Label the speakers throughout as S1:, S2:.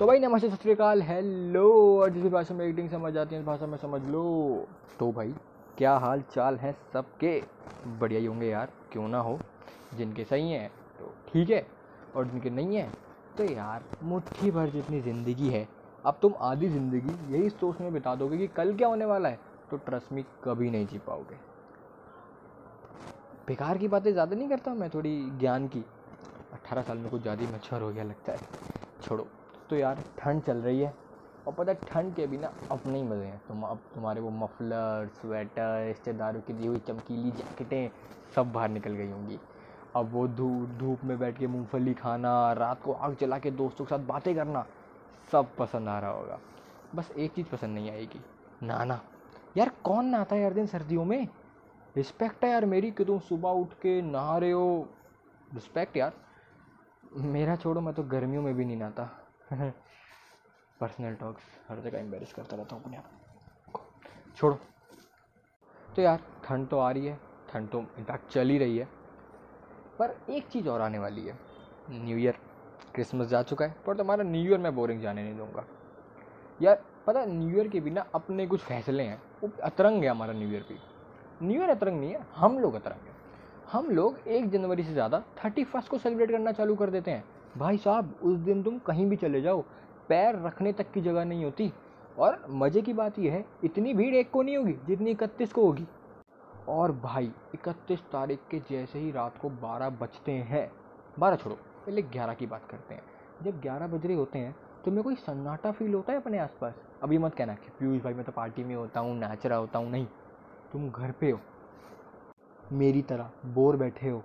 S1: तो भाई नमस्ते, सत श्रीकाल हेलो, और जिस भाषा में एडिटिंग समझ आती है, उस भाषा में समझ लो। तो भाई, क्या हाल चाल है सबके? बढ़िया ही होंगे यार, क्यों ना हो? जिनके सही हैं तो ठीक है, और जिनके नहीं हैं तो यार, मुट्ठी भर जितनी ज़िंदगी है, अब तुम आधी ज़िंदगी यही सोच में बिता दोगे कि कल क्या होने वाला है तो ट्रस्ट मी कभी नहीं जी पाओगे। बेकार की बातें ज़्यादा नहीं करता मैं, थोड़ी ज्ञान की। अट्ठारह साल में कुछ ज़्यादा ही मच्छर हो गया लगता है। छोड़ो। तो यार ठंड चल रही है। और पता है, ठंड के बिना अपने ही मज़े हैं। तुम अब तुम्हारे वो मफलर स्वेटर रिश्तेदारों की दी हुई चमकीली जैकेटें सब बाहर निकल गई होंगी। अब वो धूप धूप में बैठ के मूंगफली खाना, रात को आग जला के दोस्तों के साथ बातें करना, सब पसंद आ रहा होगा। बस एक चीज़ पसंद नहीं आएगी नाना यार कौन नहाता है यार दिन सर्दियों में? रिस्पेक्ट है यार मेरी कि तुम सुबह उठ के नहा रहे हो। रिस्पेक्ट यार। मेरा छोड़ो, मैं तो गर्मियों में भी नहीं नहाता। पर्सनल टॉक्स हर जगह एम्बेरस करता रहता हूँ अपने आप छोड़ो। तो यार, ठंड तो आ रही है, ठंड तो इनफैक्ट चल ही रही है, पर एक चीज़ और आने वाली है। न्यू ईयर क्रिसमस जा चुका है, पर तुम्हारा न्यू ईयर मैं बोरिंग जाने नहीं दूँगा। यार, पता न्यू ईयर के बिना अपने कुछ फैसले हैं, वो अतरंग है हमारा न्यू ईयर भी न्यू ईयर अतरंग नहीं है, हम लोग अतरंग हैं। हम लोग एक जनवरी से ज़्यादा थर्टी फ़र्स्ट को सेलिब्रेट करना चालू कर देते हैं। भाई साहब, उस दिन तुम कहीं भी चले जाओ, पैर रखने तक की जगह नहीं होती। और मज़े की बात यह है, इतनी भीड़ एक को नहीं होगी, जितनी इकतीस को होगी। और भाई, इकतीस तारीख के जैसे ही रात को बारह बजते हैं, बारह छोड़ो, पहले ग्यारह की बात करते हैं। जब ग्यारह बज रहे होते हैं तो मेरे कोई सन्नाटा फील होता है अपने आसपास? अभी मत कहना कि पीयूष भाई, मैं तो पार्टी में होता हूँ नाच रहा होता हूँ, नहीं। तुम घर पे हो, मेरी तरह, बोर बैठे हो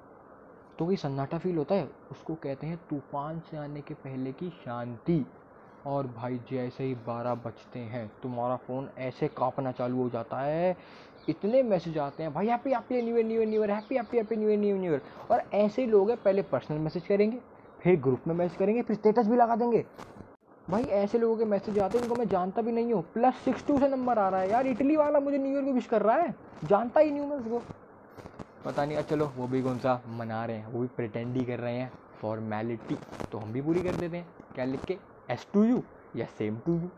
S1: तो कोई सन्नाटा फील होता है। उसको कहते हैं तूफ़ान से आने के पहले की शांति। और भाई जैसे ही बारह बजते हैं, तुम्हारा फ़ोन ऐसे कांपना चालू हो जाता है। इतने मैसेज आते हैं, भाई happy happy new year new year new year happy happy happy new year new year और ऐसे ही लोग हैं, पहले पर्सनल मैसेज करेंगे, फिर ग्रुप में मैसेज करेंगे, फिर स्टेटस भी लगा देंगे। भाई, ऐसे लोगों के मैसेज आते हैं जिनको मैं जानता भी नहीं हूँ। प्लस सिक्स टू से नंबर आ रहा है। यार इटली वाला मुझे न्यू ईयर को विश कर रहा है। जानता ही नहीं हूँ मैं उसको। पता नहीं चलो, वो भी कौन सा मना रहे हैं, वो भी प्रटेंड ही कर रहे हैं फॉर्मेलिटी तो हम भी पूरी कर देते हैं, क्या लिख के? एस टू यू या सेम टू यू